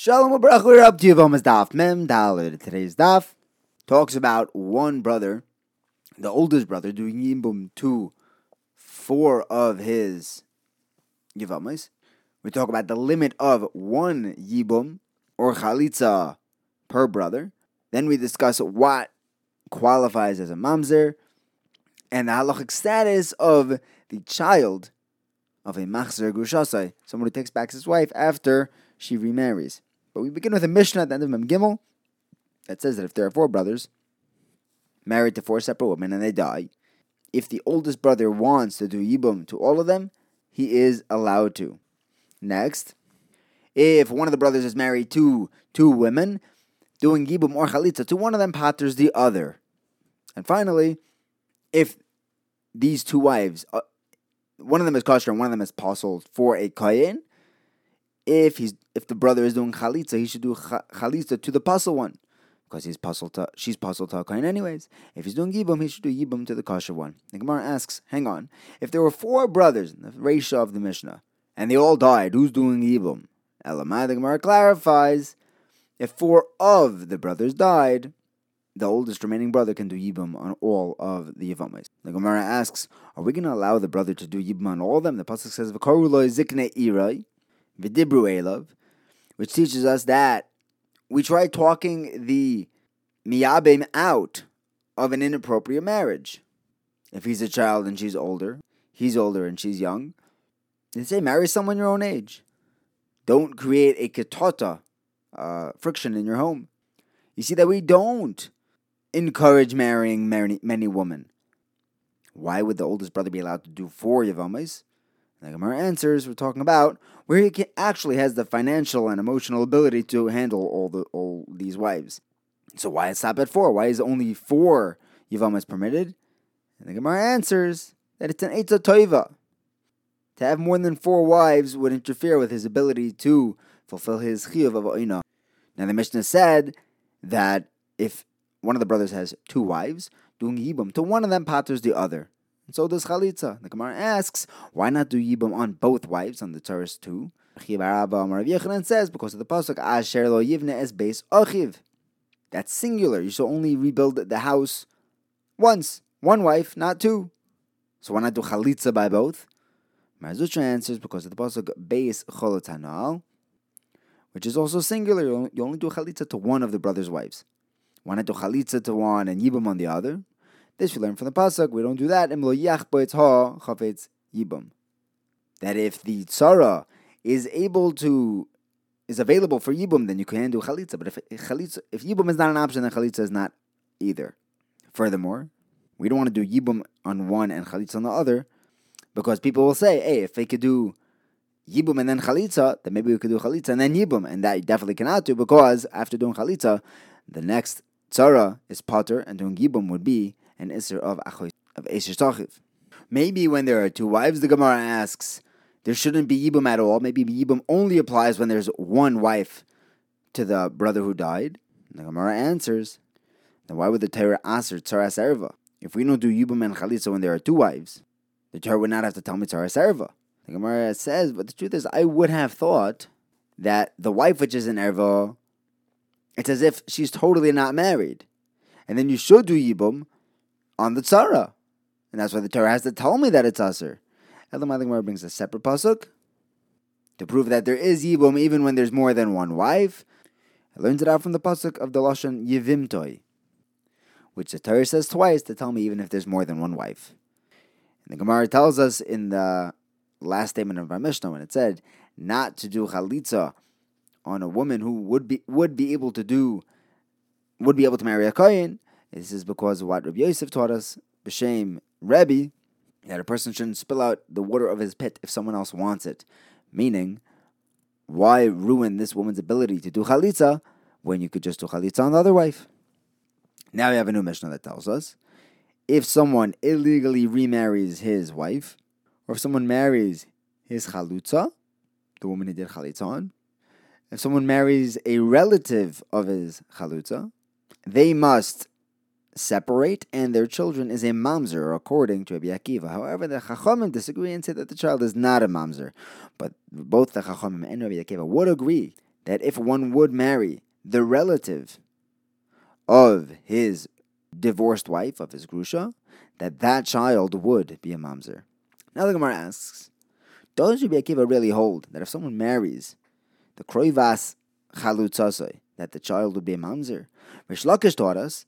Shalom Abrach, we're up to Yavamas Daf Mem Dalid. Today's Daf talks about one brother, the oldest brother, doing Yimbum to four of his Yavamas. We talk about the limit of one Yibum or Chalitza per brother. Then we discuss what qualifies as a Mamzer and the halachic status of the child of a Machzer Gushasai, someone who takes back his wife after she remarries. But we begin with a Mishnah at the end of Mem Gimel that says that if there are four brothers married to four separate women and they die, if the oldest brother wants to do Yibum to all of them, he is allowed to. Next, if one of the brothers is married to two women, doing Yibum or Chalitza to one of them patters the other. And finally, if these two wives, uh, one of them is kosher and one of them is possible for a kohen, if he's if the brother is doing chalitza, he should do chalitza to the puzzle one because he's puzzled to she's puzzled to anyways. If he's doing yibum, he should do yibum to the kosher one. The Gemara asks, hang on, if there were four brothers in the ratio of the Mishnah and they all died, who's doing yibum? Elamai, the Gemara clarifies, if four of the brothers died, the oldest remaining brother can do yibum on all of the yivamis. The Gemara asks, are we going to allow the brother to do yibum on all of them? The pasuk says, "V'karuloi zikne irai." Vidibru Elav, which teaches us that we try talking the miyabim out of an inappropriate marriage. If he's a child and she's older, he's older and she's young, they say marry someone your own age. Don't create a ketota, uh, friction in your home. You see that we don't encourage marrying many, many women. Why would the oldest brother be allowed to do four Yavamas? The Gemara answers we're talking about where he actually has the financial and emotional ability to handle all the all these wives. So why stop at four? Why is only four Yivamas permitted? And the Gemara answers that it's an Eitzah Toiva. To have more than four wives would interfere with his ability to fulfill his chiyuv of oina. Now the Mishnah said that if one of the brothers has two wives, doing yibum to one of them patters the other. And so does Chalitza. The Gemara asks, why not do Yibam on both wives on the Taurus too? Yechanan says, because of the Pasuk, Asher lo yivne es beis ochiv. That's singular. You should only rebuild the house once. One wife, not two. So why not do Chalitza by both? Mar Zutra answers, because of the Pasuk, beis cholotanal, which is also singular. You only do Chalitza to one of the brother's wives. Why not do Chalitza to one and Yibam on the other? This we learn from the pasuk. We don't do that. That if the tzara is able to is available for yibum, then you can do chalitza. But if chalitza, if yibum is not an option, then chalitza is not either. Furthermore, we don't want to do yibum on one and chalitza on the other, because people will say, "Hey, if they could do yibum and then chalitza, then maybe we could do chalitza and then yibum," and that you definitely cannot do because after doing chalitza, the next tzara is potter, and doing yibum would be an Isser of Achoy, of Esher Tachiv. Maybe when there are two wives, the Gemara asks, there shouldn't be Yibum at all. Maybe Yibum only applies when there's one wife to the brother who died. The Gemara answers, then why would the Torah answer Tzaras Erva? If we don't do Yibum and Chalitza when there are two wives, the Torah would not have to tell me Tzaras Erva. The Gemara says, but the truth is, I would have thought that the wife which is in Erva, it's as if she's totally not married. And then you should do Yibum on the tzara. And that's why the Torah has to tell me that it's aser. Elamai Gemara brings a separate pasuk to prove that there is yibum even when there's more than one wife. It learns it out from the pasuk of the lashon yivimtoi, which the Torah says twice to tell me even if there's more than one wife. And the Gemara tells us in the last statement of our Mishnah when it said not to do chalitza on a woman who would be would be able to do would be able to marry a kohen this is because of what Rabbi Yosef taught us, B'Shem Rebbe, that a person shouldn't spill out the water of his pit if someone else wants it. Meaning, why ruin this woman's ability to do chalitza when you could just do chalitza on the other wife? Now we have a new Mishnah that tells us if someone illegally remarries his wife, or if someone marries his chalutza, the woman he did chalitza on, if someone marries a relative of his chalutza, they must separate, and their children is a mamzer, according to Rabbi Akiva. However, the Chachamim disagree and say that the child is not a mamzer. But both the Chachamim and Rabbi Akiva would agree that if one would marry the relative of his divorced wife, of his grusha, that that child would be a mamzer. Now the Gemara asks, does Rabbi Akiva really hold that if someone marries the kroivas chalutzasoi, that the child would be a mamzer? Reish Lakish taught us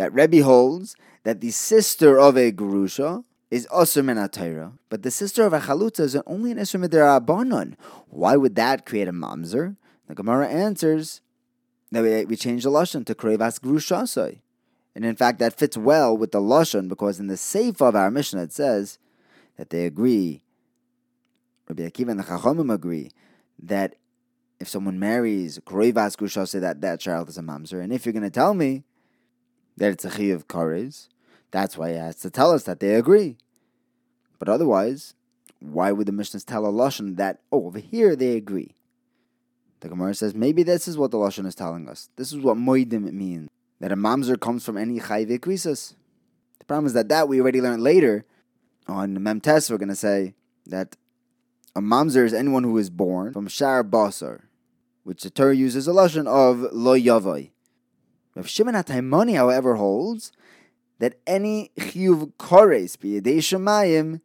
that Rebbe holds that the sister of a grusha is Asr Menatayra, but the sister of a chalutza is only an Isr Midirabanon. Why would that create a mamzer? The Gemara answers that we, we change the Lashon to Krevas Grushasai. And in fact, that fits well with the Lashon because in the Seif of our Mishnah it says that they agree, Rabbi Akiva and the Chachamim agree, that if someone marries Krevas Grushasai, that that child is a mamzer. And if you're going to tell me that it's a Chi of Kares, that's why he has to tell us that they agree. But otherwise, why would the Mishnahs tell a Lashon that, oh, over here they agree? The Gemara says maybe this is what the Lashon is telling us. This is what Moidim means. That a mamzer comes from any chayve krisis. The problem is that that we already learned later on Memtes. We're going to say that a mamzer is anyone who is born from shar basar, which the Torah uses a lashon of lo yavai. Rav Shimon HaTaimoni, however, holds that any chiyuv kores b'yedei shemayim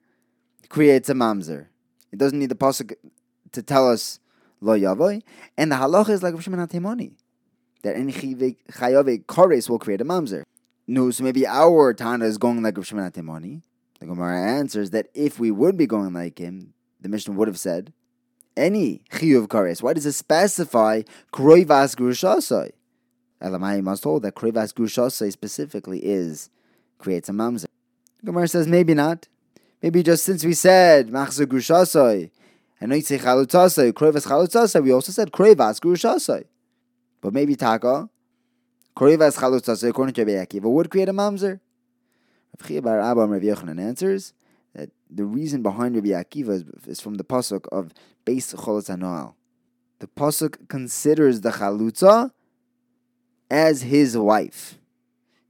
creates a mamzer. It doesn't need the pasuk to tell us lo yavoy, and the halacha is like Rav Shimon HaTaimoni, that any chayave kores will create a mamzer. No, so maybe our Tana is going like Rav Shimon HaTaimoni. The Gemara answers that if we would be going like him, the Mishnah would have said, any chiyuv kares. Why does it specify kroivas grushasai? Elamai must hold that kroivas grushasai specifically is creates a mamzer. Gemara says maybe not. Maybe just since we said machzer grushasai and noitze chalutzasai, krevas chalutzasai, we also said krevas grushasai. But maybe taka, krevas chalutzasai, according to Rabbi would create a mamzer. Rav bar Abba Rav Yochanan answers that the reason behind Rabbi Akiva is, is from the pasuk of Beis Cholot Noal. The pasuk considers the chalutza as his wife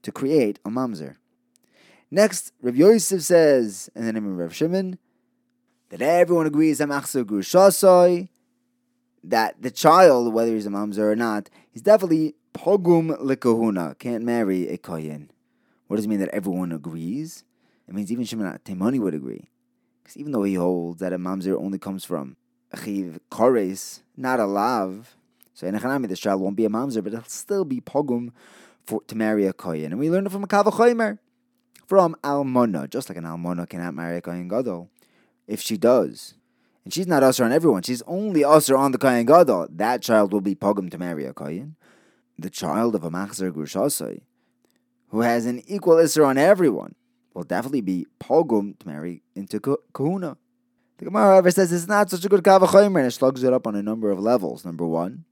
to create a mamzer. Next, Rav Yosef says, in the name of Rav Shimon, that everyone agrees that that the child, whether he's a mamzer or not, is definitely pogum lekahuna, can't marry a kohen. What does it mean that everyone agrees? It means even Shimon Temani would agree. Because even though he holds that a mamzer only comes from achiv kores, not a lav, so in Echanami, this child won't be a mamzer, but it'll still be pogum for, to marry a kohen. And we learn it from a kavachoimer from almona, just like an almona cannot marry a kohen gadol. If she does, and she's not usher on everyone, she's only usher on the kohen gadol, that child will be pogum to marry a kohen. The child of a machzer grushasai, who has an equal isser on everyone, will definitely be pogum to marry into kahuna. The Gemara, however, says it's not such a good kavachomer, and it slugs it up on a number of levels. Number one,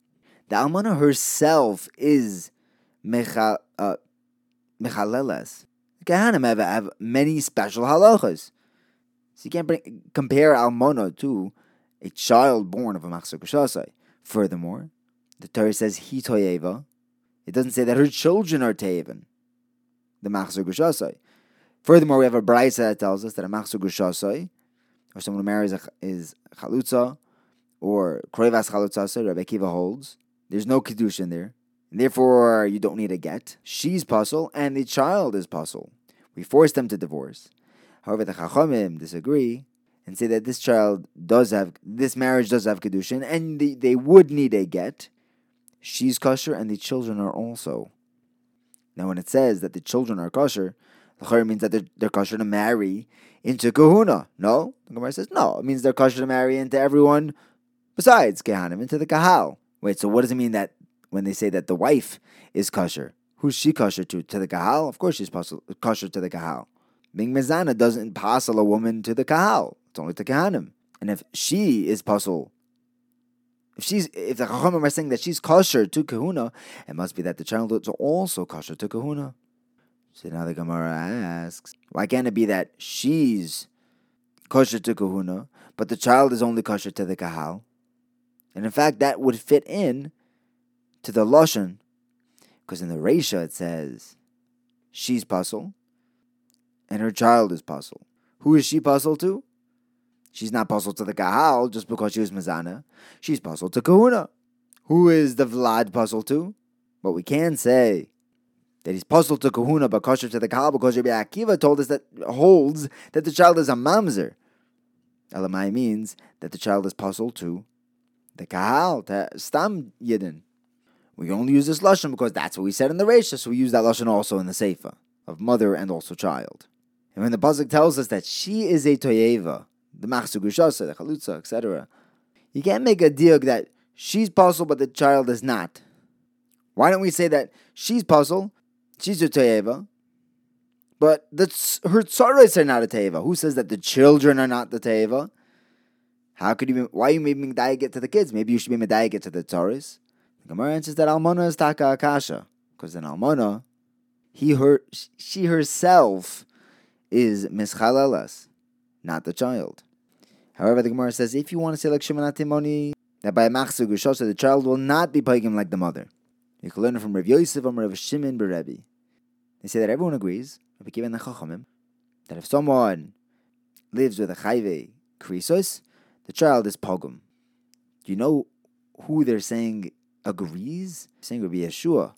the almana herself is mecha, uh, mechaleles. Kahanim have, have many special halachas. So you can't bring, compare almona to a child born of a machzor. Furthermore, the Torah says he toyeva. It doesn't say that her children are teven. The machzor. Furthermore, we have a brisa that tells us that a machzor kushasai, or someone who marries a, is chalutza, or krevas chalutza, Rabbi Akiva holds. There's no kedusha in there. Therefore, you don't need a get. She's puzzle, and the child is puzzle. We force them to divorce. However, the Chachamim disagree and say that this child does have, this marriage does have kedushin, and the, they would need a get. She's kosher, and the children are also. Now, when it says that the children are kosher, the means that they're, they're kosher to marry into kahuna. No, the Gemara says no. It means they're kosher to marry into everyone besides kehanim, into the kahal. Wait, so what does it mean that when they say that the wife is kosher. Who's she kosher to? To the kahal? Of course she's kosher to the kahal. Being mezana doesn't passel a woman to the kahal. It's only to kahanim. And if she is puzzle, if she's if the chachamim are saying that she's kosher to kahuna, it must be that the child is also kosher to kahuna. So now the Gemara asks, why can't it be that she's kosher to kahuna, but the child is only kosher to the kahal? And in fact, that would fit in to the Lashon, because in the Resha it says she's puzzle and her child is puzzle. Who is she puzzled to? She's not puzzled to the Kahal just because she was Mazana. She's puzzled to Kahuna. who is the Vlad puzzled to? But we can say that he's puzzled to kahuna but kosher to the kahal because Rabbi Akiva told us that holds that the child is a mamzer. Elamai means that the child is puzzled to the kahal, to stam yidden. We only use this lashon because that's what we said in the Resha, so we use that lashon also in the seifa of mother and also child. And when the pasuk tells us that she is a toyeva, the machsugushasa, the chalutza, etc., you can't make a deal that she's puzzled but the child is not. Why don't we say that she's puzzled, she's a toyeva, but the, her tzaras are not a teva? Who says that the children are not the teva? How could you? Why are you making get to the kids? Maybe you should be get to the tzaras. The Gemara answers that Almana is taka akasha, because in Almana, he her she herself is mischalelas, not the child. However, the Gemara says if you want to say like Shimon Atimoni, that by machzug ushosha the child will not be pagim like the mother. You can learn from Rav Yosef and Rav Shimon Berebi. They say that everyone agrees, given the chachamim, that if someone lives with a chayve krisos, the child is pogum. Do you know who they're saying agrees? saying Rabbi Yeshua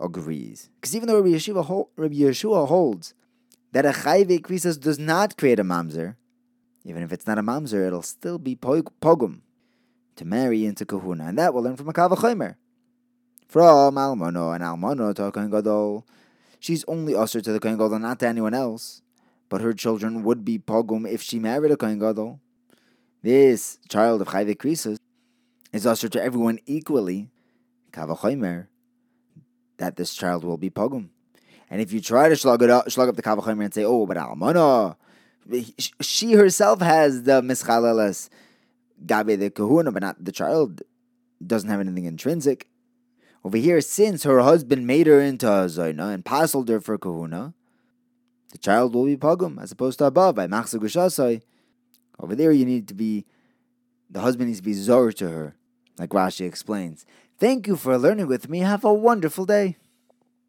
agrees. Because even though Rabbi Yeshua, Rabbi Yeshua holds that a chayve krisos does not create a mamzer, even if it's not a mamzer, it'll still be pogum to marry into kahuna, and that we'll learn from a kavachomer. From almono and almono to kohen gadol, she's only usher to the kohen gadol, not to anyone else. But her children would be pogum if she married a kohen gadol. This child of chayve krisos is usher to everyone equally. Kavachomer, that this child will be pogum. And if you try to slug it up, slug up the kavachomer and say, "Oh, but almono," she herself has the mischalelas gabe the kahuna, but not the child doesn't have anything intrinsic. Over here, since her husband made her into a zayna and pasaled her for kahuna, the child will be pogum as opposed to above by machzag Over there, you need to be the husband needs to be zor to her, like Rashi explains. Thank you for learning with me. Have a wonderful day.